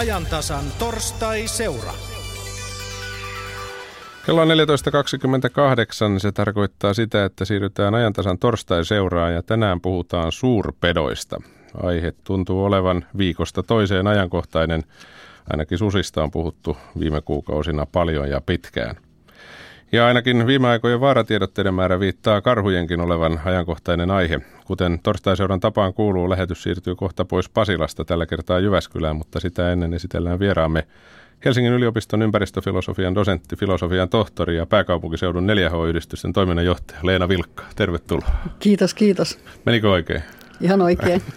ajantasan torstai-seura. Kello on 14.28, se tarkoittaa sitä, että siirrytään ajantasan torstai-seuraan ja tänään puhutaan suurpedoista. Aihe tuntuu olevan viikosta toiseen ajankohtainen. Ainakin susista on puhuttu viime kuukausina paljon ja pitkään. Ja ainakin viime aikojen vaaratiedotteiden määrä viittaa karhujenkin olevan ajankohtainen aihe. Kuten torstaiseuran tapaan kuuluu, lähetys siirtyy kohta pois Pasilasta tällä kertaa Jyväskylään, mutta sitä ennen esitellään vieraamme Helsingin yliopiston ympäristöfilosofian dosentti, filosofian tohtori ja pääkaupunkiseudun 4H-yhdistysten toiminnanjohtaja Leena Vilkka. Tervetuloa. Kiitos, kiitos. Menikö oikein? Ihan oikein.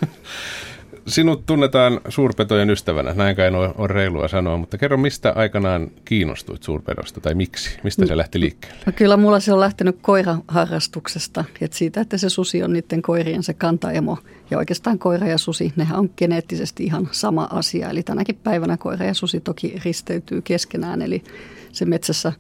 Sinut tunnetaan suurpetojen ystävänä, näin kai on, on reilua sanoa, mutta kerro mistä aikanaan kiinnostuit suurpedosta tai miksi? Mistä se lähti liikkeelle? No kyllä mulla se on lähtenyt koiraharrastuksesta, että siitä, että se susi on niiden koirien se kantaemo. Ja oikeastaan koira ja susi, nehän on geneettisesti ihan sama asia. Eli tänäkin päivänä koira ja susi toki risteytyy keskenään, eli se metsässä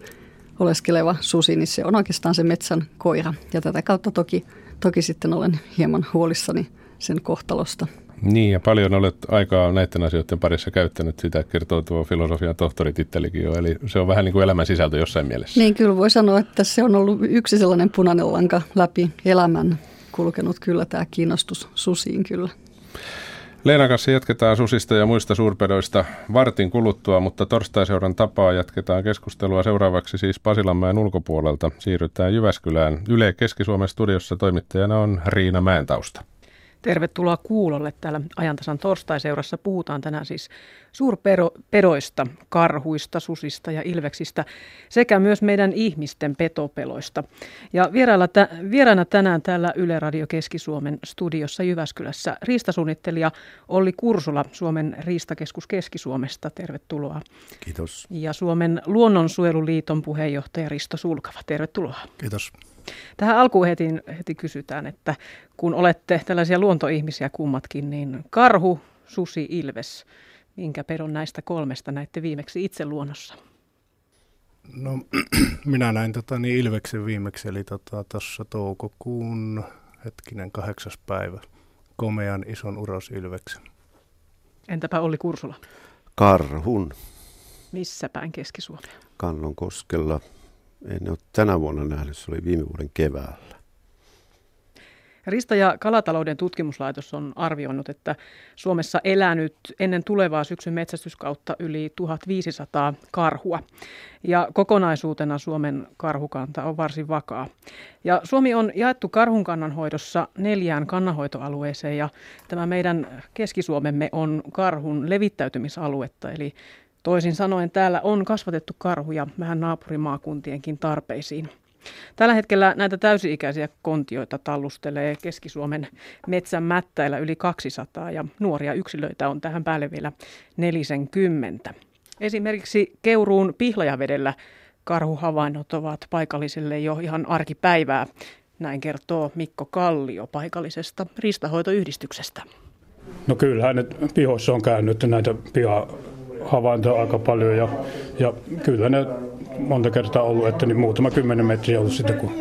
oleskeleva susi, niin se on oikeastaan se metsän koira. Ja tätä kautta toki, toki sitten olen hieman huolissani sen kohtalosta. Niin, ja paljon olet aikaa näiden asioiden parissa käyttänyt, sitä kertoo tuo filosofian tohtoritittelikin jo, eli se on vähän niin kuin elämän sisältö jossain mielessä. Niin, kyllä voi sanoa, että se on ollut yksi sellainen punainen lanka läpi elämän kulkenut kyllä tämä kiinnostus susiin kyllä. Leena kanssa jatketaan susista ja muista suurpedoista vartin kuluttua, mutta torstaiseuran tapaa jatketaan keskustelua seuraavaksi siis Pasilanmäen ulkopuolelta. Siirrytään Jyväskylään. Yle Keski-Suomen studiossa toimittajana on Riina Mäentausta. Tervetuloa kuulolle. Täällä ajantasan torstaiseurassa puhutaan tänään siis suurpedoista, karhuista, susista ja ilveksistä sekä myös meidän ihmisten petopeloista. Ja vieraana tänään täällä Yle Radio Keski-Suomen studiossa Jyväskylässä riistasuunnittelija Olli Kursula Suomen riistakeskus Keski-Suomesta. Tervetuloa. Kiitos. Ja Suomen luonnonsuojeluliiton puheenjohtaja Risto Sulkava. Tervetuloa. Kiitos. Tähän alkuun heti, heti kysytään, että kun olette tällaisia luontoihmisiä kummatkin, niin karhu, susi, ilves, minkä pedon näistä kolmesta näitte viimeksi itse luonnossa? No minä näin tota, niin Ilveksen viimeksi, eli tuossa tota, toukokuun hetkinen kahdeksas päivä, komean ison urosilveksen. Entäpä Olli Kursula? Karhun. Missä päin Keski-Suomea? Kannonkoskella en ole tänä vuonna nähnyt, se oli viime vuoden keväällä. Rista- ja kalatalouden tutkimuslaitos on arvioinut, että Suomessa elää nyt ennen tulevaa syksyn metsästyskautta yli 1500 karhua. Ja kokonaisuutena Suomen karhukanta on varsin vakaa. Ja Suomi on jaettu karhunkannan hoidossa neljään kannanhoitoalueeseen ja tämä meidän Keski-Suomemme on karhun levittäytymisaluetta, eli Toisin sanoen täällä on kasvatettu karhuja vähän naapurimaakuntienkin tarpeisiin. Tällä hetkellä näitä täysi-ikäisiä kontioita tallustelee Keski-Suomen metsän mättäillä yli 200 ja nuoria yksilöitä on tähän päälle vielä 40. Esimerkiksi Keuruun Pihlajavedellä karhuhavainnot ovat paikallisille jo ihan arkipäivää. Näin kertoo Mikko Kallio paikallisesta ristahoitoyhdistyksestä. No kyllähän ne pihoissa on käynyt näitä piha havaintoja aika paljon ja, ja kyllä ne monta kertaa ollut, että niin muutama kymmenen metriä ollut sitten, kun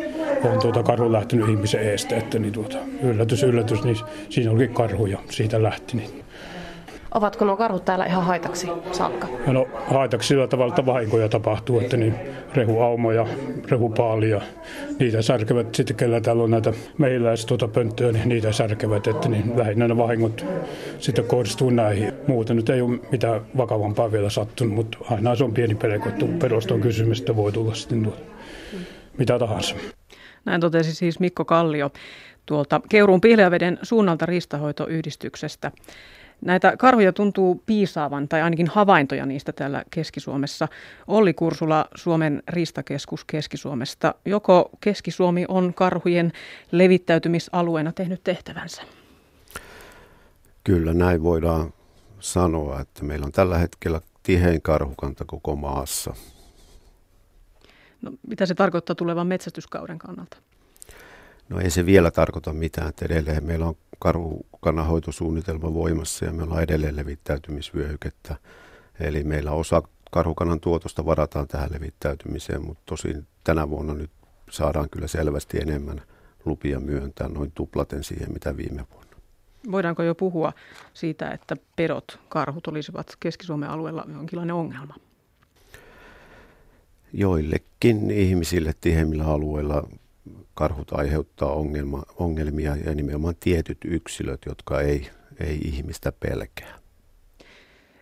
on tuota karhu lähtenyt ihmisen eestä, että niin tuota, yllätys, yllätys, niin siinä olikin karhu ja siitä lähti. Niin Ovatko nuo karhut täällä ihan haitaksi saakka? No haitaksi sillä tavalla, että vahinkoja tapahtuu, että niin rehuaumoja, rehupaalia, niitä särkevät. Sitten kellä täällä on näitä mehiläisiä tuota pönttöä, niin niitä särkevät, että niin lähinnä ne vahingot sitten kohdistuu näihin. Muuten nyt ei ole mitään vakavampaa vielä sattunut, mutta aina se on pieni pelko, että perusta on kysymys, että voi tulla sitten tuota, mitä tahansa. Näin totesi siis Mikko Kallio tuolta Keuruun Pihlejäveden suunnalta riistahoitoyhdistyksestä. Näitä karhuja tuntuu piisaavan, tai ainakin havaintoja niistä täällä Keski-Suomessa. Olli Kursula, Suomen ristakeskus Keski-Suomesta. Joko Keski-Suomi on karhujen levittäytymisalueena tehnyt tehtävänsä? Kyllä näin voidaan sanoa, että meillä on tällä hetkellä tihein karhukanta koko maassa. No, mitä se tarkoittaa tulevan metsästyskauden kannalta? No ei se vielä tarkoita mitään, että edelleen meillä on karhukannanhoitosuunnitelma voimassa ja meillä on edelleen levittäytymisvyöhykettä. Eli meillä osa karhukannan tuotosta varataan tähän levittäytymiseen, mutta tosin tänä vuonna nyt saadaan kyllä selvästi enemmän lupia myöntää, noin tuplaten siihen mitä viime vuonna. Voidaanko jo puhua siitä, että pedot, karhut olisivat Keski-Suomen alueella jonkinlainen ongelma? Joillekin ihmisille tihemmillä alueilla karhut aiheuttaa ongelma, ongelmia ja nimenomaan tietyt yksilöt, jotka ei, ei ihmistä pelkää.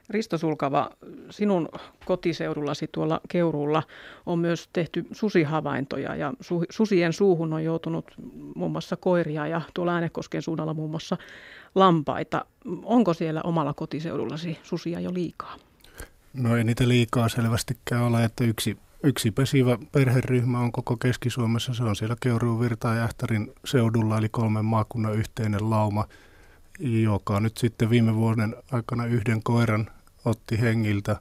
Risto Sulkava, sinun kotiseudullasi tuolla Keuruulla on myös tehty susihavaintoja ja su- susien suuhun on joutunut muun muassa koiria ja tuolla Äänekosken suunnalla muun muassa lampaita. Onko siellä omalla kotiseudullasi susia jo liikaa? No ei niitä liikaa selvästikään ole, että yksi, yksi pesivä perheryhmä on koko Keski-Suomessa. Se on siellä Keuruun, Virta ja Ähtärin seudulla, eli kolmen maakunnan yhteinen lauma, joka nyt sitten viime vuoden aikana yhden koiran otti hengiltä.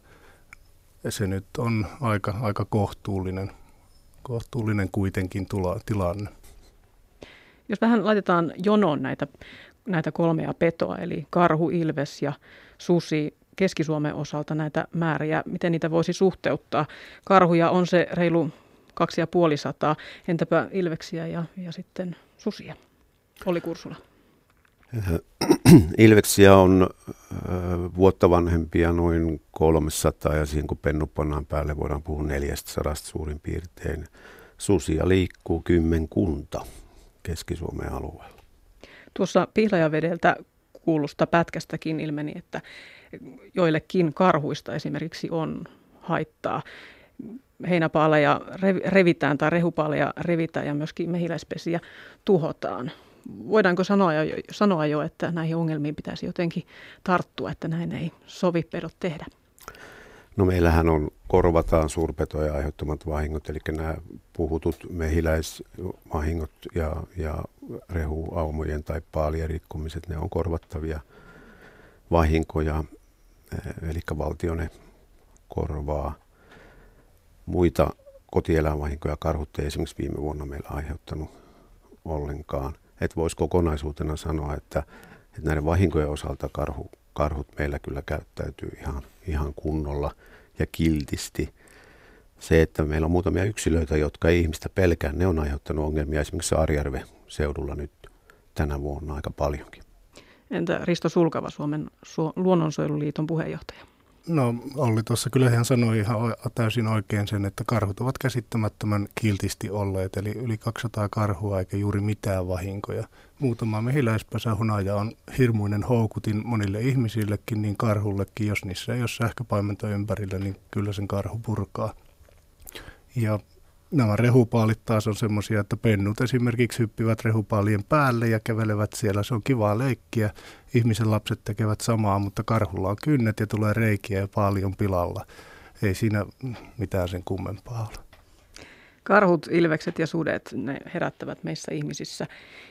Se nyt on aika, aika kohtuullinen, kohtuullinen kuitenkin tula, tilanne. Jos vähän laitetaan jonoon näitä, näitä kolmea petoa, eli karhu, ilves ja susi, Keski-Suomen osalta näitä määriä, miten niitä voisi suhteuttaa. Karhuja on se reilu kaksi ja puoli sataa, entäpä ilveksiä ja, ja sitten susia? Oli Kursula. Ilveksiä on vuotta vanhempia noin 300 ja siihen kun pennu pannaan päälle voidaan puhua 400 suurin piirtein. Susia liikkuu kymmenkunta Keski-Suomen alueella. Tuossa Pihlajavedeltä kuulusta pätkästäkin ilmeni, että joillekin karhuista esimerkiksi on haittaa. Heinäpaaleja revitään tai rehupaaleja revitään ja myöskin mehiläispesiä tuhotaan voidaanko sanoa jo, sanoa jo, että näihin ongelmiin pitäisi jotenkin tarttua, että näin ei sovi pedot tehdä? No meillähän on, korvataan suurpetoja aiheuttamat vahingot, eli nämä puhutut mehiläisvahingot ja, ja rehuaumojen tai paalien rikkomiset, ne on korvattavia vahinkoja, eli valtio ne korvaa. Muita kotieläinvahinkoja karhut ei esimerkiksi viime vuonna meillä aiheuttanut ollenkaan että voisi kokonaisuutena sanoa, että, että näiden vahinkojen osalta karhu, karhut meillä kyllä käyttäytyy ihan, ihan kunnolla ja kiltisti. Se, että meillä on muutamia yksilöitä, jotka ei ihmistä pelkää, ne on aiheuttanut ongelmia esimerkiksi Arjärve seudulla nyt tänä vuonna aika paljonkin. Entä Risto Sulkava, Suomen luonnonsuojeluliiton puheenjohtaja? No Olli tuossa kyllä hän sanoi ihan täysin oikein sen, että karhut ovat käsittämättömän kiltisti olleet, eli yli 200 karhua eikä juuri mitään vahinkoja. Muutama mehiläispäsähunaja on hirmuinen houkutin monille ihmisillekin, niin karhullekin, jos niissä ei ole sähköpaimenta ympärillä, niin kyllä sen karhu purkaa. Ja Nämä rehupaalit taas on semmoisia, että pennut esimerkiksi hyppivät rehupaalien päälle ja kävelevät siellä. Se on kivaa leikkiä. Ihmisen lapset tekevät samaa, mutta karhulla on kynnet ja tulee reikiä ja paljon pilalla. Ei siinä mitään sen kummempaa ole. Karhut, ilvekset ja sudet, ne herättävät meissä ihmisissä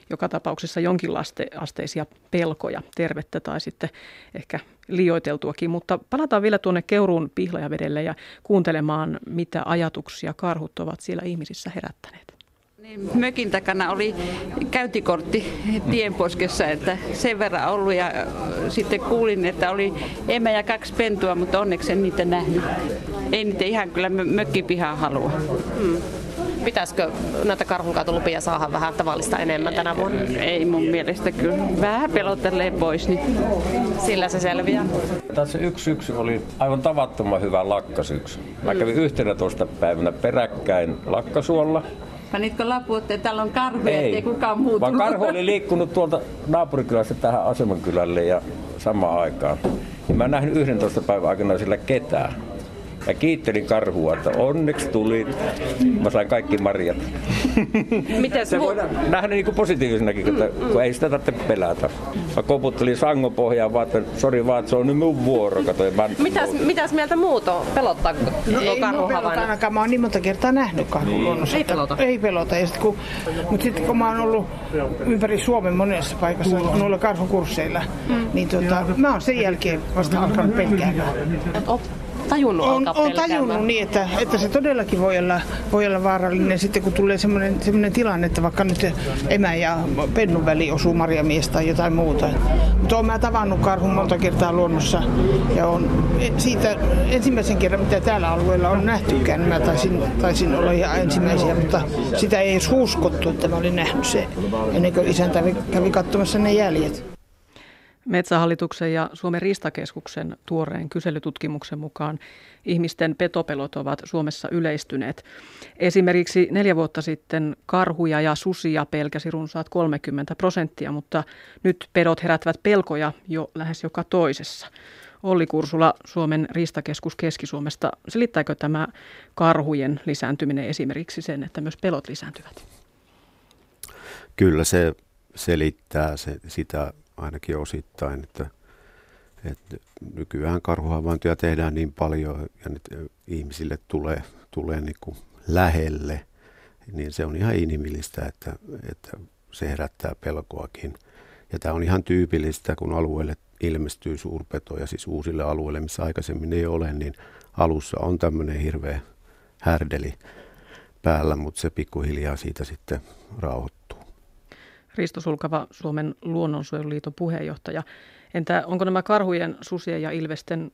joka tapauksessa jonkinasteisia pelkoja, tervettä tai sitten ehkä liioiteltuakin. Mutta palataan vielä tuonne Keuruun pihlajavedelle ja kuuntelemaan, mitä ajatuksia karhut ovat siellä ihmisissä herättäneet. Niin, mökin takana oli käyntikortti tienposkessa, että sen verran ollut ja sitten kuulin, että oli emä ja kaksi pentua, mutta onneksi en niitä nähnyt. Ei niitä ihan kyllä mökkipihaa halua. Hmm. Pitäisikö näitä karhunkaatolupia saada vähän tavallista enemmän tänä vuonna? Ei mun mielestä kyllä. Vähän pelottelee pois, niin sillä se selviää. Tässä yksi syksy oli aivan tavattoman hyvä lakkasyksy. Mä kävin 11 päivänä peräkkäin lakkasuolla. Panitko lappu, että täällä on karhuja, ei, kukaan muuttunut? vaan karhu oli liikkunut tuolta naapurikylästä tähän Asemankylälle ja samaan aikaan. Ja mä en nähnyt 11 päivän aikana sillä ketään. Mä kiittelin karhua, että onneksi tuli. Mä sain kaikki marjat. Miten se voidaan nähdä niin positiivisenakin, että kun ei sitä tarvitse pelätä. Mä koputtelin sangon pohjaan vaan, että sori vaan, että se on nyt mun vuoro. Katsoin, mä... mitäs, mitäs mieltä muut on? Pelottaa ei karhu pelota ainakaan. Mä oon niin monta kertaa nähnyt karhun luonnossa. Ei pelota? Ei pelota. Ja sit kun, mutta sitten kun mä oon ollut ympäri Suomen monessa paikassa noilla karhukursseilla, mm. niin tota, mä oon sen jälkeen vasta alkanut pelkäämään tajunnut on, on tajunnut niin, että, että se todellakin voi olla, voi olla vaarallinen sitten, kun tulee semmoinen, semmoinen tilanne, että vaikka nyt emä ja pennun väli osuu marjamies tai jotain muuta. Mutta olen mä tavannut karhun monta kertaa luonnossa ja on siitä ensimmäisen kerran, mitä täällä alueella on nähtykään, mä taisin, taisin olla ihan ensimmäisiä, mutta sitä ei edes uskottu, että mä olin nähnyt se ennen kuin isäntä kävi katsomassa ne jäljet. Metsähallituksen ja Suomen ristakeskuksen tuoreen kyselytutkimuksen mukaan ihmisten petopelot ovat Suomessa yleistyneet. Esimerkiksi neljä vuotta sitten karhuja ja susia pelkäsi runsaat 30 prosenttia, mutta nyt pedot herättävät pelkoja jo lähes joka toisessa. Olli Kursula, Suomen ristakeskus Keski-Suomesta. Selittääkö tämä karhujen lisääntyminen esimerkiksi sen, että myös pelot lisääntyvät? Kyllä se selittää se, sitä ainakin osittain, että, että nykyään karhuhavaintoja tehdään niin paljon ja nyt ihmisille tulee, tulee niin kuin lähelle, niin se on ihan inhimillistä, että, että se herättää pelkoakin. Ja tämä on ihan tyypillistä, kun alueelle ilmestyy suurpetoja, siis uusille alueille, missä aikaisemmin ei ole, niin alussa on tämmöinen hirveä härdeli päällä, mutta se pikkuhiljaa siitä sitten rauhoittuu. Risto Sulkava, Suomen luonnonsuojeluliiton puheenjohtaja. Entä onko nämä karhujen, susien ja ilvesten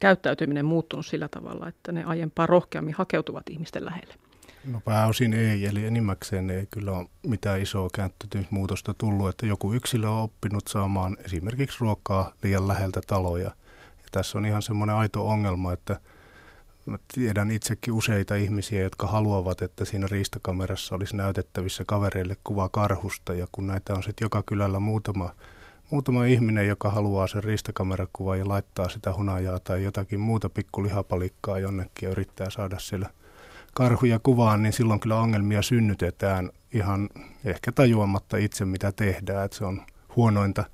käyttäytyminen muuttunut sillä tavalla, että ne aiempaa rohkeammin hakeutuvat ihmisten lähelle? No pääosin ei, eli enimmäkseen ei kyllä ole mitään isoa käyttäytymismuutosta tullut, että joku yksilö on oppinut saamaan esimerkiksi ruokaa liian läheltä taloja. Ja tässä on ihan semmoinen aito ongelma, että mä tiedän itsekin useita ihmisiä, jotka haluavat, että siinä riistakamerassa olisi näytettävissä kavereille kuva karhusta, ja kun näitä on sitten joka kylällä muutama, muutama ihminen, joka haluaa sen riistakamerakuvan ja laittaa sitä hunajaa tai jotakin muuta pikkulihapalikkaa jonnekin ja yrittää saada siellä – karhuja kuvaan, niin silloin kyllä ongelmia synnytetään ihan ehkä tajuamatta itse, mitä tehdään. Että se on huonointa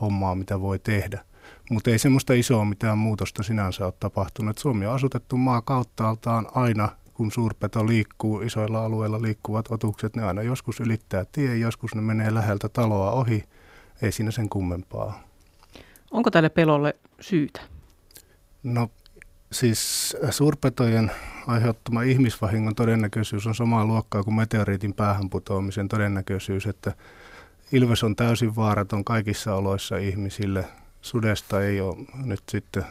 hommaa, mitä voi tehdä. Mutta ei semmoista isoa mitään muutosta sinänsä ole tapahtunut. Suomi on asutettu maa kauttaaltaan aina, kun suurpeto liikkuu, isoilla alueilla liikkuvat otukset, ne aina joskus ylittää tie, joskus ne menee läheltä taloa ohi. Ei siinä sen kummempaa. Onko tälle pelolle syytä? No Siis suurpetojen aiheuttama ihmisvahingon todennäköisyys on samaa luokkaa kuin meteoriitin päähän putoamisen todennäköisyys, että ilves on täysin vaaraton kaikissa oloissa ihmisille. Sudesta ei ole nyt sitten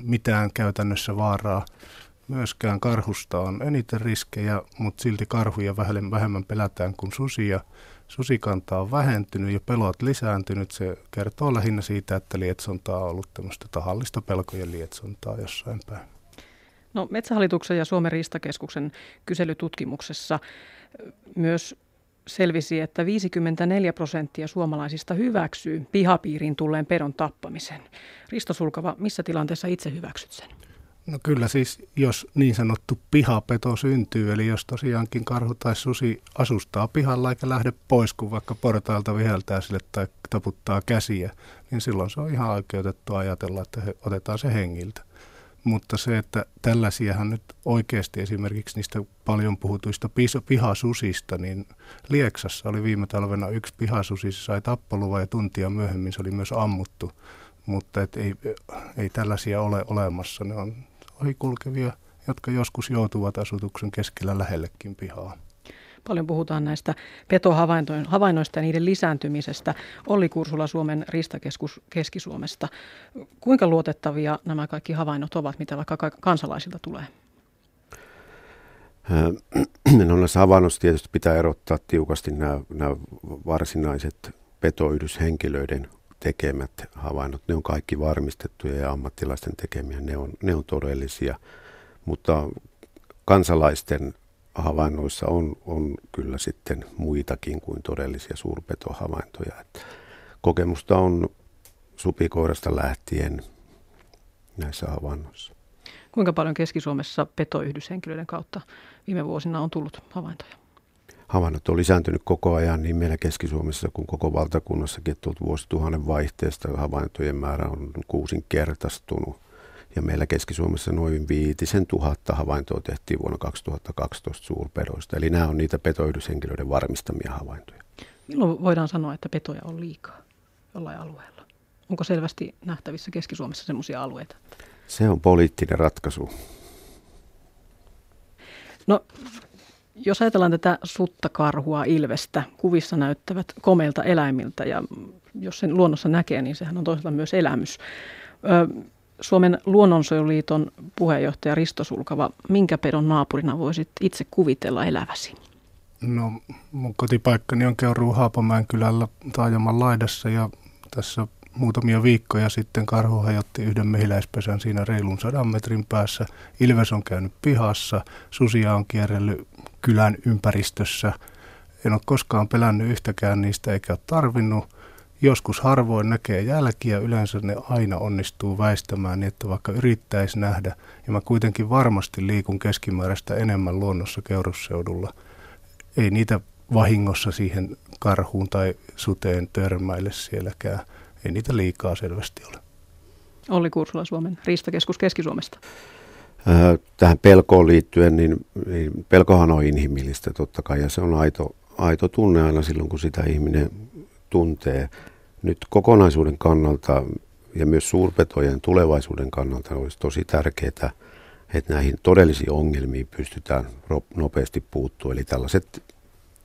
mitään käytännössä vaaraa. Myöskään karhusta on eniten riskejä, mutta silti karhuja vähemmän pelätään kuin susia susikanta on vähentynyt ja pelot lisääntynyt. Se kertoo lähinnä siitä, että lietsontaa on ollut tämmöistä tahallista pelkojen lietsontaa jossain päin. No, Metsähallituksen ja Suomen riistakeskuksen kyselytutkimuksessa myös selvisi, että 54 prosenttia suomalaisista hyväksyy pihapiiriin tulleen pedon tappamisen. Risto Sulkava, missä tilanteessa itse hyväksyt sen? No kyllä siis, jos niin sanottu pihapeto syntyy, eli jos tosiaankin karhu tai susi asustaa pihalla eikä lähde pois, kun vaikka portailta viheltää sille tai taputtaa käsiä, niin silloin se on ihan oikeutettu ajatella, että he, otetaan se hengiltä. Mutta se, että tällaisiahan nyt oikeasti esimerkiksi niistä paljon puhutuista pihasusista, niin Lieksassa oli viime talvena yksi pihasusi, se sai tappoluva ja tuntia myöhemmin se oli myös ammuttu. Mutta et ei, ei tällaisia ole olemassa, ne on ohikulkevia, jotka joskus joutuvat asutuksen keskellä lähellekin pihaa. Paljon puhutaan näistä petohavainnoista ja niiden lisääntymisestä. Olli Kursula Suomen ristakeskus Keski-Suomesta. Kuinka luotettavia nämä kaikki havainnot ovat, mitä vaikka kansalaisilta tulee? No näissä havainnoissa tietysti pitää erottaa tiukasti nämä, nämä varsinaiset petoyhdyshenkilöiden tekemät havainnot, ne on kaikki varmistettuja ja ammattilaisten tekemiä, ne on, ne on todellisia. Mutta kansalaisten havainnoissa on, on kyllä sitten muitakin kuin todellisia suurpetohavaintoja. Että kokemusta on supikoirasta lähtien näissä havainnoissa. Kuinka paljon Keski-Suomessa petoyhdyshenkilöiden kautta viime vuosina on tullut havaintoja? havainnot on lisääntynyt koko ajan niin meillä Keski-Suomessa kuin koko valtakunnassakin, että vuosituhannen vaihteesta havaintojen määrä on kuusinkertaistunut. Ja meillä Keski-Suomessa noin viitisen tuhatta havaintoa tehtiin vuonna 2012 suurpedoista. Eli nämä on niitä petoyhdyshenkilöiden varmistamia havaintoja. Milloin voidaan sanoa, että petoja on liikaa jollain alueella? Onko selvästi nähtävissä Keski-Suomessa sellaisia alueita? Se on poliittinen ratkaisu. No jos ajatellaan tätä sutta, karhua, ilvestä, kuvissa näyttävät komeilta eläimiltä ja jos sen luonnossa näkee, niin sehän on toisaalta myös elämys. Suomen luonnonsuojeluliiton puheenjohtaja Risto Sulkava, minkä pedon naapurina voisit itse kuvitella eläväsi? No mun kotipaikkani on Keuruu Haapamäen kylällä taajaman laidassa ja tässä muutamia viikkoja sitten karhu hajotti yhden mehiläispesän siinä reilun sadan metrin päässä. Ilves on käynyt pihassa, susia on kierrellyt kylän ympäristössä. En ole koskaan pelännyt yhtäkään niistä eikä ole tarvinnut. Joskus harvoin näkee jälkiä, yleensä ne aina onnistuu väistämään niin, että vaikka yrittäisi nähdä, ja mä kuitenkin varmasti liikun keskimääräistä enemmän luonnossa keurusseudulla. Ei niitä vahingossa siihen karhuun tai suteen törmäille sielläkään. Ei niitä liikaa selvästi ole. Olli Kursula Suomen Riistakeskus Keski-Suomesta. Tähän pelkoon liittyen, niin, niin pelkohan on inhimillistä totta kai ja se on aito, aito tunne aina silloin, kun sitä ihminen tuntee. Nyt kokonaisuuden kannalta ja myös suurpetojen tulevaisuuden kannalta olisi tosi tärkeää, että näihin todellisiin ongelmiin pystytään nopeasti puuttua. Eli tällaiset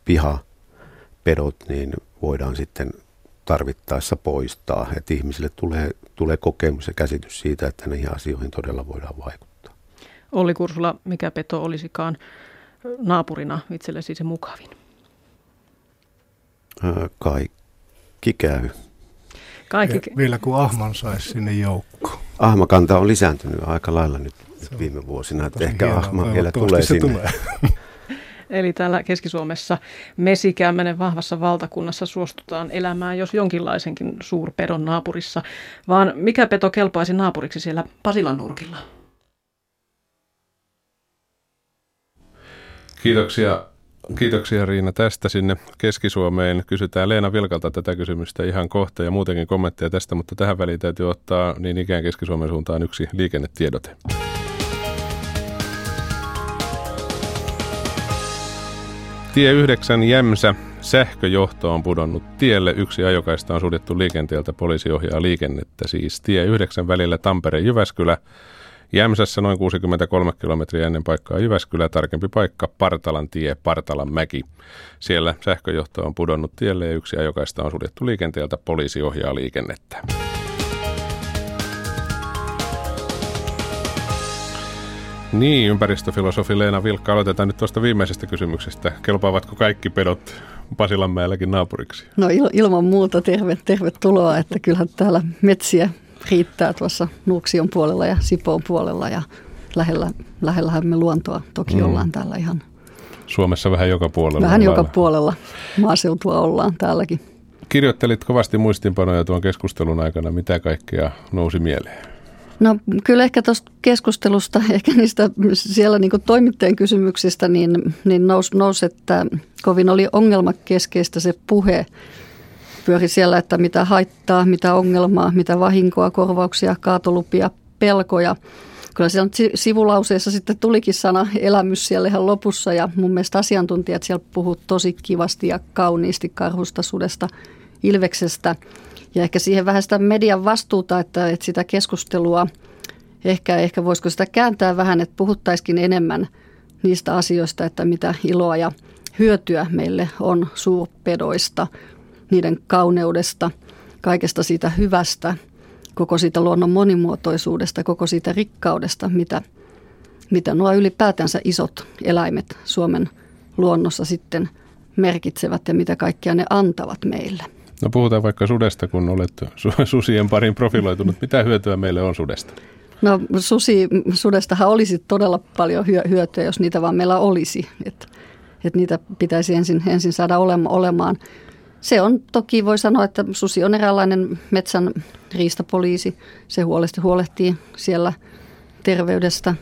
pihapedot niin voidaan sitten tarvittaessa poistaa. Että ihmisille tulee, tulee kokemus ja käsitys siitä, että näihin asioihin todella voidaan vaikuttaa. Olli Kursula, mikä peto olisikaan naapurina itsellesi se mukavin? Kaikki käy. Kaikki... Ja vielä kun Ahman saisi sinne joukkoon. Ahmakanta on lisääntynyt aika lailla nyt viime vuosina, että ehkä hienoa. Ahma vielä tulee sinne. Tulee. Eli täällä Keski-Suomessa mesikämmenen vahvassa valtakunnassa suostutaan elämään jos jonkinlaisenkin suurpedon naapurissa. Vaan mikä peto kelpaisi naapuriksi siellä Pasilan nurkilla? Kiitoksia Kiitoksia Riina tästä sinne Keski-Suomeen. Kysytään Leena Vilkalta tätä kysymystä ihan kohta ja muutenkin kommentteja tästä, mutta tähän väliin täytyy ottaa niin ikään Keski-Suomen suuntaan yksi liikennetiedote. Tie 9 Jämsä sähköjohto on pudonnut tielle. Yksi ajokaista on suljettu liikenteeltä. Poliisi ohjaa liikennettä siis tie 9 välillä Tampere-Jyväskylä. Jämsässä noin 63 kilometriä ennen paikkaa Jyväskylä, tarkempi paikka Partalan tie, Partalan mäki. Siellä sähköjohto on pudonnut tielle ja yksi ajokaista on suljettu liikenteeltä. Poliisi ohjaa liikennettä. Niin, ympäristöfilosofi Leena Vilkka, aloitetaan nyt tuosta viimeisestä kysymyksestä. Kelpaavatko kaikki pedot Pasilanmäelläkin naapuriksi? No il- ilman muuta terve, tervetuloa, että kyllähän täällä metsiä riittää tuossa Nuuksion puolella ja Sipoon puolella ja lähellä, lähellähän me luontoa toki mm. ollaan täällä ihan. Suomessa vähän joka puolella. Vähän joka puolella maaseutua ollaan täälläkin. Kirjoittelit kovasti muistinpanoja tuon keskustelun aikana. Mitä kaikkea nousi mieleen? No kyllä ehkä tuosta keskustelusta, ehkä niistä siellä niin toimittajien kysymyksistä, niin, niin nousi, nous, että kovin oli ongelmakeskeistä se puhe. Pyöri siellä, että mitä haittaa, mitä ongelmaa, mitä vahinkoa, korvauksia, kaatolupia, pelkoja. Kyllä siellä sivulauseessa sitten tulikin sana elämys siellä ihan lopussa ja mun mielestä asiantuntijat siellä puhuvat tosi kivasti ja kauniisti karhusta, sudesta, ilveksestä – ja ehkä siihen vähän sitä median vastuuta, että, että sitä keskustelua, ehkä, ehkä voisiko sitä kääntää vähän, että puhuttaisikin enemmän niistä asioista, että mitä iloa ja hyötyä meille on suurpedoista, niiden kauneudesta, kaikesta siitä hyvästä, koko siitä luonnon monimuotoisuudesta, koko siitä rikkaudesta, mitä, mitä nuo ylipäätänsä isot eläimet Suomen luonnossa sitten merkitsevät ja mitä kaikkia ne antavat meille. No puhutaan vaikka sudesta, kun olet susien parin profiloitunut. Mitä hyötyä meille on sudesta? No susi, sudestahan olisi todella paljon hyötyä, jos niitä vaan meillä olisi. Että et niitä pitäisi ensin, ensin saada olemaan. Se on toki, voi sanoa, että susi on eräänlainen metsän riistapoliisi. Se huolehtii, huolehtii siellä terveydestä,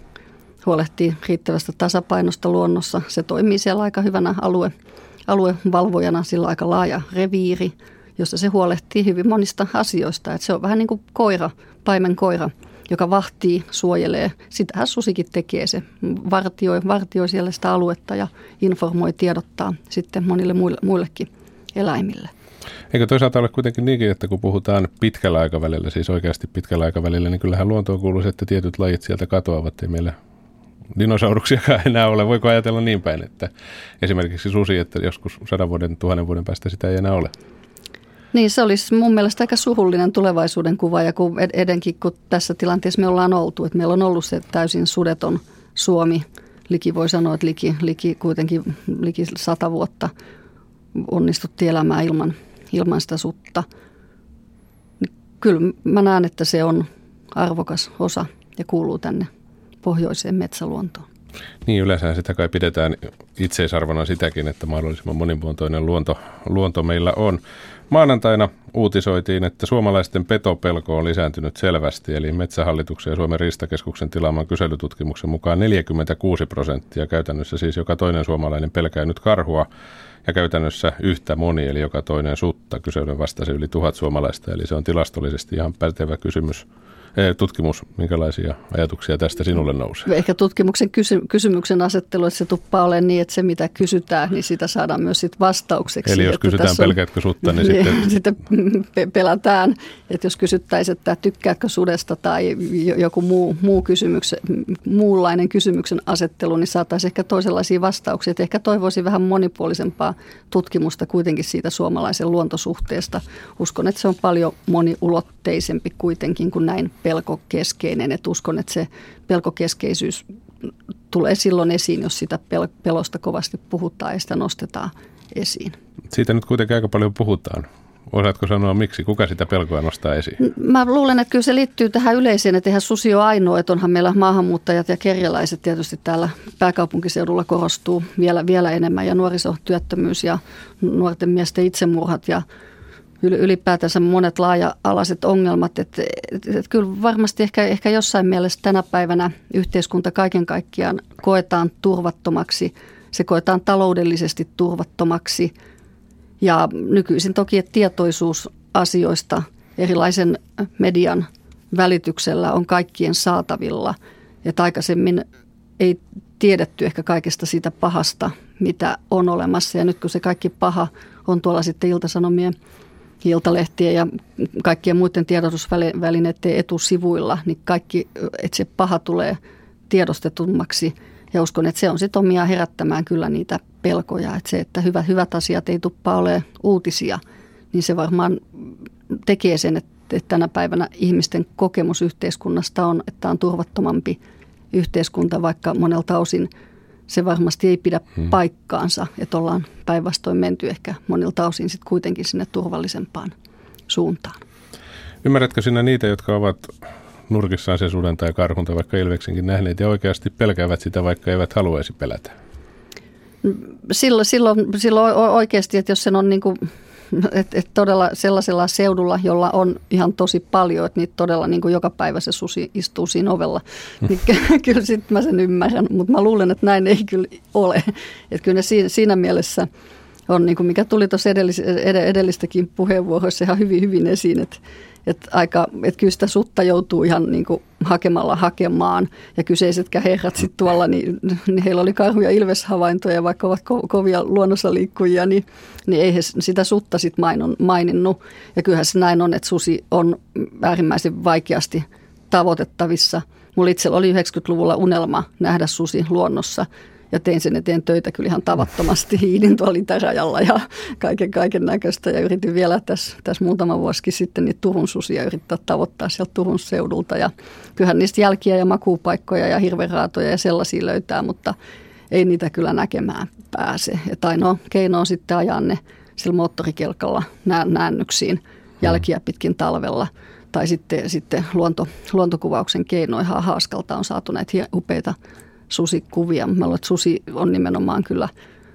huolehtii riittävästä tasapainosta luonnossa. Se toimii siellä aika hyvänä alue, aluevalvojana, sillä aika laaja reviiri – jossa se huolehtii hyvin monista asioista. Että se on vähän niin kuin koira, paimen koira, joka vahtii, suojelee. Sitähän susikin tekee se, vartioi, vartioi siellä sitä aluetta ja informoi, tiedottaa sitten monille muille, muillekin eläimille. Eikö toisaalta ole kuitenkin niinkin, että kun puhutaan pitkällä aikavälillä, siis oikeasti pitkällä aikavälillä, niin kyllähän luontoon kuuluu että tietyt lajit sieltä katoavat, ei meillä dinosauruksiakaan enää ole. Voiko ajatella niin päin, että esimerkiksi susi, että joskus sadan vuoden, tuhannen vuoden päästä sitä ei enää ole? Niin, se olisi mun mielestä aika surullinen tulevaisuuden kuva ja kun edenkin kun tässä tilanteessa me ollaan oltu, että meillä on ollut se täysin sudeton Suomi, liki voi sanoa, että liki, liki kuitenkin liki sata vuotta onnistuttiin elämään ilman, ilman sitä sutta. Niin kyllä mä näen, että se on arvokas osa ja kuuluu tänne pohjoiseen metsäluontoon. Niin, yleensä sitä kai pidetään itseisarvona sitäkin, että mahdollisimman monimuotoinen luonto, luonto meillä on. Maanantaina uutisoitiin, että suomalaisten petopelko on lisääntynyt selvästi, eli Metsähallituksen ja Suomen Ristakeskuksen tilaaman kyselytutkimuksen mukaan 46 prosenttia käytännössä siis joka toinen suomalainen pelkää nyt karhua ja käytännössä yhtä moni, eli joka toinen sutta. Kyselyn vastasi yli tuhat suomalaista, eli se on tilastollisesti ihan pätevä kysymys tutkimus, minkälaisia ajatuksia tästä sinulle nousee? Ehkä tutkimuksen kysy- kysymyksen asettelu, että se tuppaa olemaan niin, että se mitä kysytään, niin sitä saadaan myös sit vastaukseksi. Eli jos kysytään on, pelkäätkö sutta, niin, niin sitten... sitten pelätään, että jos kysyttäisiin, että tykkääkö sudesta tai joku muu, muu kysymyksen, muunlainen kysymyksen asettelu, niin saataisiin ehkä toisenlaisia vastauksia. Että ehkä toivoisin vähän monipuolisempaa tutkimusta kuitenkin siitä suomalaisen luontosuhteesta. Uskon, että se on paljon moniulotteisempi kuitenkin kuin näin pelkokeskeinen. Et uskon, että se pelkokeskeisyys tulee silloin esiin, jos sitä pel- pelosta kovasti puhutaan ja sitä nostetaan esiin. Siitä nyt kuitenkin aika paljon puhutaan. Osaatko sanoa miksi? Kuka sitä pelkoa nostaa esiin? Mä luulen, että kyllä se liittyy tähän yleiseen, että eihän susi ole ainoa, että onhan meillä maahanmuuttajat ja kerjäläiset tietysti täällä pääkaupunkiseudulla korostuu vielä, vielä enemmän ja nuorisotyöttömyys ja nuorten miesten itsemurhat ja ylipäätänsä monet laaja-alaiset ongelmat. Että, että, että kyllä varmasti ehkä, ehkä jossain mielessä tänä päivänä yhteiskunta kaiken kaikkiaan koetaan turvattomaksi. Se koetaan taloudellisesti turvattomaksi. Ja nykyisin toki, että tietoisuus asioista erilaisen median välityksellä on kaikkien saatavilla. Että aikaisemmin ei tiedetty ehkä kaikesta siitä pahasta, mitä on olemassa. Ja nyt kun se kaikki paha on tuolla sitten Iltasanomien iltalehtien ja kaikkien muiden tiedotusvälineiden etusivuilla, niin kaikki, että se paha tulee tiedostetummaksi. Ja uskon, että se on sitten omia herättämään kyllä niitä pelkoja. Että se, että hyvät, hyvät asiat ei tuppa ole uutisia, niin se varmaan tekee sen, että tänä päivänä ihmisten kokemus yhteiskunnasta on, että on turvattomampi yhteiskunta, vaikka monelta osin – se varmasti ei pidä hmm. paikkaansa, että ollaan päinvastoin menty ehkä monilta osin sitten kuitenkin sinne turvallisempaan suuntaan. Ymmärrätkö sinä niitä, jotka ovat nurkissaan se suden tai karhun tai vaikka ilveksenkin nähneet ja oikeasti pelkäävät sitä, vaikka eivät haluaisi pelätä? Silloin, silloin, silloin oikeasti, että jos sen on niin kuin et, et todella sellaisella seudulla, jolla on ihan tosi paljon, että niitä todella niin kuin joka päivä se susi istuu siinä ovella, niin kyllä sitten mä sen ymmärrän, mutta mä luulen, että näin ei kyllä ole. Että kyllä ne siinä, siinä mielessä on, niin kuin mikä tuli tuossa edellis, edellistäkin puheenvuoroissa ihan hyvin, hyvin esiin, että että, aika, että kyllä sitä sutta joutuu ihan niin kuin hakemalla hakemaan. Ja kyseisetkään herrat sitten tuolla, niin, niin heillä oli karhuja ilveshavaintoja, vaikka ovat ko- kovia luonnossa liikkujia, niin, niin ei he sitä sutta sitten maininnut. Ja kyllähän se näin on, että susi on äärimmäisen vaikeasti tavoitettavissa. Mulla itsellä oli 90-luvulla unelma nähdä susi luonnossa – ja tein sen eteen töitä kyllä ihan tavattomasti. Hiidin tuolla itärajalla ja kaiken, kaiken näköistä. Ja yritin vielä tässä, tässä muutama vuosi sitten niitä Turun susia yrittää tavoittaa sieltä Turun seudulta. Ja kyllähän niistä jälkiä ja makuupaikkoja ja hirveraatoja ja sellaisia löytää, mutta ei niitä kyllä näkemään pääse. Että ainoa keino on sitten ajaa ne sillä moottorikelkalla näännyksiin jälkiä pitkin talvella. Tai sitten, sitten luonto, luontokuvauksen keinoin. Haaskalta on saatu näitä upeita susikuvia. Mä luulen, että susi on nimenomaan kyllä,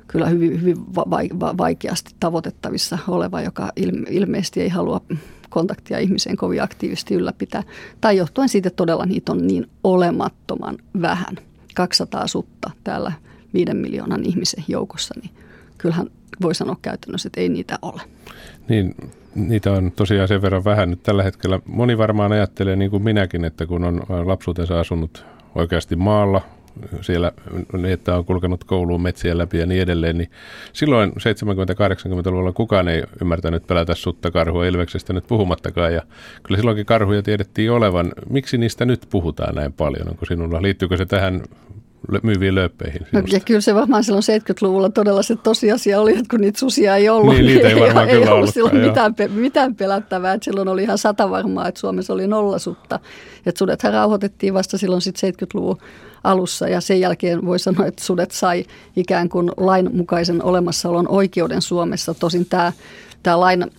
kyllä hyvin, hyvin vaikeasti tavoitettavissa oleva, joka ilmeisesti ei halua kontaktia ihmiseen kovin aktiivisesti ylläpitää. Tai johtuen siitä, että todella niitä on niin olemattoman vähän. 200 sutta täällä viiden miljoonan ihmisen joukossa, niin kyllähän voi sanoa käytännössä, että ei niitä ole. Niin, niitä on tosiaan sen verran vähän nyt tällä hetkellä. Moni varmaan ajattelee niin kuin minäkin, että kun on lapsuutensa asunut oikeasti maalla, siellä, niin että on kulkenut kouluun metsien läpi ja niin edelleen, niin silloin 70-80-luvulla kukaan ei ymmärtänyt pelätä sutta karhua ilveksestä nyt puhumattakaan, ja kyllä silloinkin karhuja tiedettiin olevan. Miksi niistä nyt puhutaan näin paljon? Onko sinulla, liittyykö se tähän myyviin lööppeihin. No, ja kyllä se varmaan silloin 70-luvulla todella se tosiasia oli, että kun niitä susia ei ollut, niin, niitä ei, varmaan ei, kyllä ollut silloin mitään, mitään pelättävää. Että silloin oli ihan sata varmaa, että Suomessa oli nollasutta. Että sudethan rauhoitettiin vasta silloin sitten 70-luvun alussa ja sen jälkeen voi sanoa, että sudet sai ikään kuin lainmukaisen olemassaolon oikeuden Suomessa. Tosin tämä tämä lain,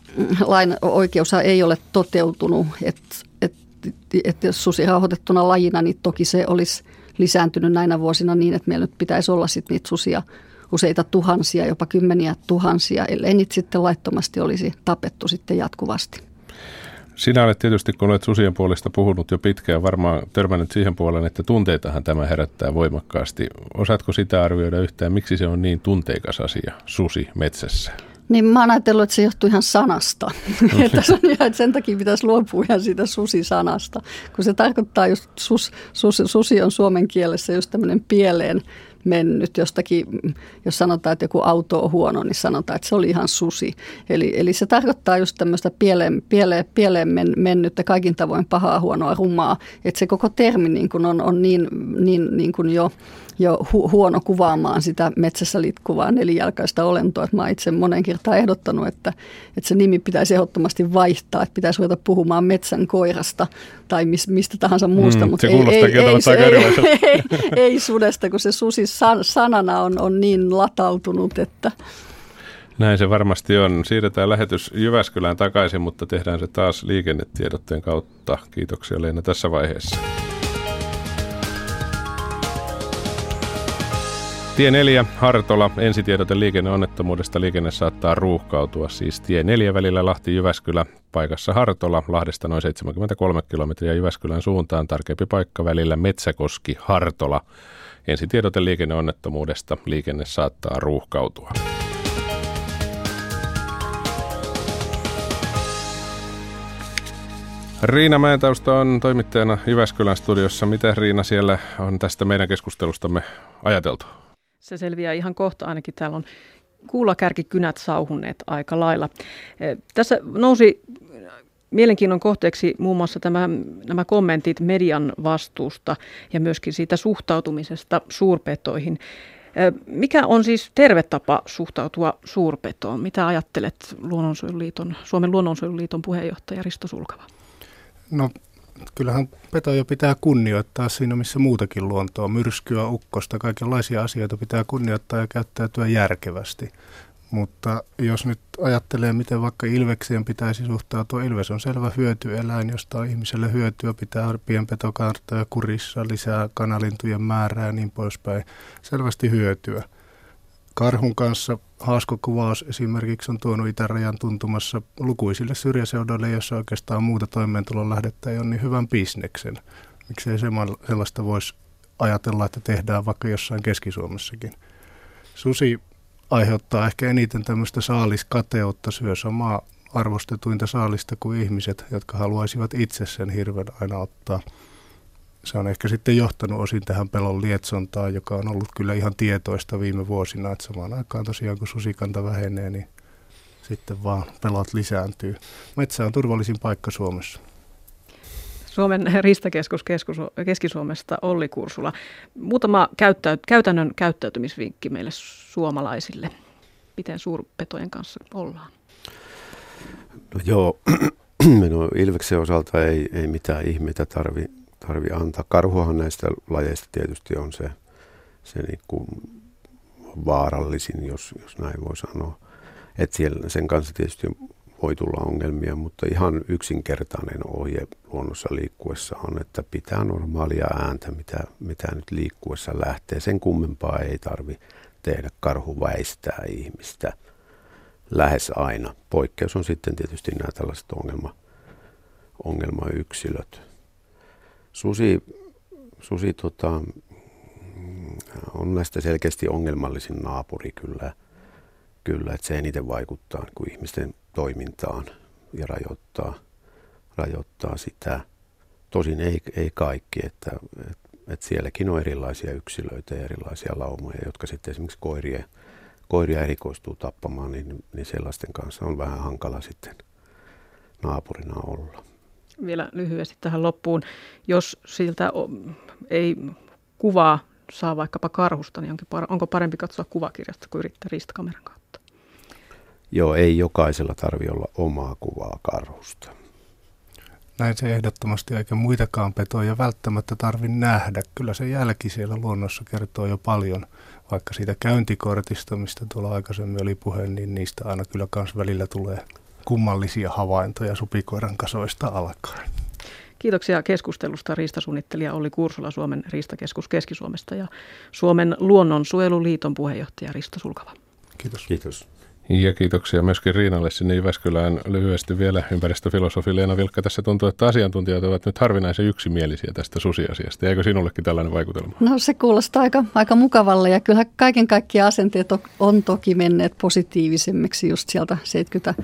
lain oikeus ei ole toteutunut, että et, et jos susi rauhoitettuna lajina, niin toki se olisi lisääntynyt näinä vuosina niin, että meillä nyt pitäisi olla sit niitä susia useita tuhansia, jopa kymmeniä tuhansia, ellei niitä sitten laittomasti olisi tapettu sitten jatkuvasti. Sinä olet tietysti, kun olet susien puolesta puhunut jo pitkään, varmaan törmännyt siihen puoleen, että tunteitahan tämä herättää voimakkaasti. Osaatko sitä arvioida yhtään, miksi se on niin tunteikas asia, susi metsässä? Niin mä oon ajatellut, että se johtuu ihan sanasta. että, että sen takia pitäisi luopua ihan siitä susi-sanasta, kun se tarkoittaa just, sus, sus, susi on suomen kielessä just tämmöinen pieleen mennyt jostakin, jos sanotaan, että joku auto on huono, niin sanotaan, että se oli ihan susi. Eli, eli se tarkoittaa just tämmöistä pieleen, pieleen, pieleen men, mennyttä, kaikin tavoin pahaa, huonoa, rumaa. Että se koko termi niin kuin on, on niin, niin, niin kuin jo jo hu- huono kuvaamaan sitä metsässä liikkuvaa nelijalkaista olentoa. Että mä oon itse monen kertaan ehdottanut, että, että se nimi pitäisi ehdottomasti vaihtaa, että pitäisi ruveta puhumaan metsän koirasta tai mis, mistä tahansa muusta. Mm, mutta se ei, ei, ei, ei, ei, ei sudesta, kun se susi san, sanana on, on niin latautunut, että... Näin se varmasti on. Siirretään lähetys Jyväskylään takaisin, mutta tehdään se taas liikennetiedotteen kautta. Kiitoksia Leena tässä vaiheessa. Tie 4, Hartola, ensitiedote liikenneonnettomuudesta. Liikenne saattaa ruuhkautua, siis tie 4 välillä Lahti-Jyväskylä, paikassa Hartola, Lahdesta noin 73 kilometriä Jyväskylän suuntaan, tarkempi paikka välillä Metsäkoski, Hartola. Ensitiedote liikenneonnettomuudesta, liikenne saattaa ruuhkautua. Riina Mäentausta on toimittajana Jyväskylän studiossa. Miten Riina siellä on tästä meidän keskustelustamme ajateltu? Se selviää ihan kohta, ainakin täällä on kuulakärkikynät sauhuneet aika lailla. E, tässä nousi mielenkiinnon kohteeksi muun muassa tämä, nämä kommentit median vastuusta ja myöskin siitä suhtautumisesta suurpetoihin. E, mikä on siis terve tapa suhtautua suurpetoon? Mitä ajattelet Luonnonsuojeluliiton, Suomen Luonnonsuojeluliiton puheenjohtaja Risto Sulkava? No kyllähän petoja pitää kunnioittaa siinä, missä muutakin luontoa, myrskyä, ukkosta, kaikenlaisia asioita pitää kunnioittaa ja käyttäytyä järkevästi. Mutta jos nyt ajattelee, miten vaikka Ilvekseen pitäisi suhtautua, Ilves on selvä hyötyeläin, josta on ihmiselle hyötyä, pitää pienpetokarttoja kurissa, lisää kanalintujen määrää ja niin poispäin. Selvästi hyötyä. Karhun kanssa haaskokuvaus esimerkiksi on tuonut itärajan tuntumassa lukuisille syrjäseudoille, jossa oikeastaan muuta toimeentulon lähdettä ei ole niin hyvän bisneksen. Miksei sellaista voisi ajatella, että tehdään vaikka jossain Keski-Suomessakin. Susi aiheuttaa ehkä eniten tämmöistä saaliskateutta, syö samaa arvostetuinta saalista kuin ihmiset, jotka haluaisivat itse sen hirven aina ottaa – se on ehkä sitten johtanut osin tähän pelon lietsontaan, joka on ollut kyllä ihan tietoista viime vuosina, että samaan aikaan tosiaan kun susikanta vähenee, niin sitten vaan pelot lisääntyy. Metsä on turvallisin paikka Suomessa. Suomen Ristakeskus Keski-Suomesta Olli Kursula. Muutama käyttä, käytännön käyttäytymisvinkki meille suomalaisille. Miten suurpetojen kanssa ollaan? No joo, no Ilveksen osalta ei, ei mitään ihmeitä tarvi, tarvi antaa. Karhuahan näistä lajeista tietysti on se, se niin kuin vaarallisin, jos, jos näin voi sanoa. Et siellä, sen kanssa tietysti voi tulla ongelmia, mutta ihan yksinkertainen ohje luonnossa liikkuessa on, että pitää normaalia ääntä, mitä, mitä nyt liikkuessa lähtee. Sen kummempaa ei tarvi tehdä. Karhu väistää ihmistä lähes aina. Poikkeus on sitten tietysti nämä tällaiset ongelma, ongelmayksilöt. Susi, susi tota, on näistä selkeästi ongelmallisin naapuri kyllä, kyllä että se eniten vaikuttaa kuin ihmisten toimintaan ja rajoittaa, rajoittaa sitä. Tosin ei, ei kaikki, että, että, että sielläkin on erilaisia yksilöitä ja erilaisia laumoja, jotka sitten esimerkiksi koiria, koiria erikoistuu tappamaan, niin, niin sellaisten kanssa on vähän hankala sitten naapurina olla vielä lyhyesti tähän loppuun. Jos siltä ei kuvaa saa vaikkapa karhusta, niin onko parempi katsoa kuvakirjasta kuin yrittää ristakameran kautta? Joo, ei jokaisella tarvi olla omaa kuvaa karhusta. Näin se ehdottomasti, eikä muitakaan petoja välttämättä tarvi nähdä. Kyllä se jälki siellä luonnossa kertoo jo paljon, vaikka siitä käyntikortista, mistä tuolla aikaisemmin oli puhe, niin niistä aina kyllä kans välillä tulee kummallisia havaintoja supikoiran kasoista alkaen. Kiitoksia keskustelusta riistasuunnittelija Olli Kursula Suomen riistakeskus Keski-Suomesta ja Suomen luonnonsuojeluliiton puheenjohtaja Risto Sulkava. Kiitos. Kiitos. Ja kiitoksia myöskin Riinalle sinne Jyväskylään lyhyesti vielä ympäristöfilosofi Leena Vilkka. Tässä tuntuu, että asiantuntijat ovat nyt harvinaisen yksimielisiä tästä susiasiasta. Eikö sinullekin tällainen vaikutelma? No se kuulostaa aika, aika mukavalle ja kyllä kaiken kaikkiaan asenteet on toki menneet positiivisemmiksi just sieltä 70-, 80-,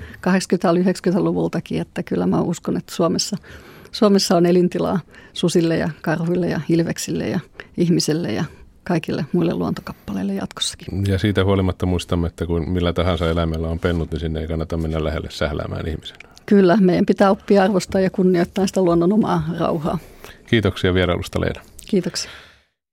90-luvultakin, että kyllä mä uskon, että Suomessa, Suomessa on elintilaa susille ja karhuille ja hilveksille ja ihmiselle ja kaikille muille luontokappaleille jatkossakin. Ja siitä huolimatta muistamme, että kun millä tahansa eläimellä on pennut, niin sinne ei kannata mennä lähelle sähläämään ihmisen. Kyllä, meidän pitää oppia arvostaa ja kunnioittaa sitä luonnon omaa rauhaa. Kiitoksia vierailusta Leena. Kiitoksia.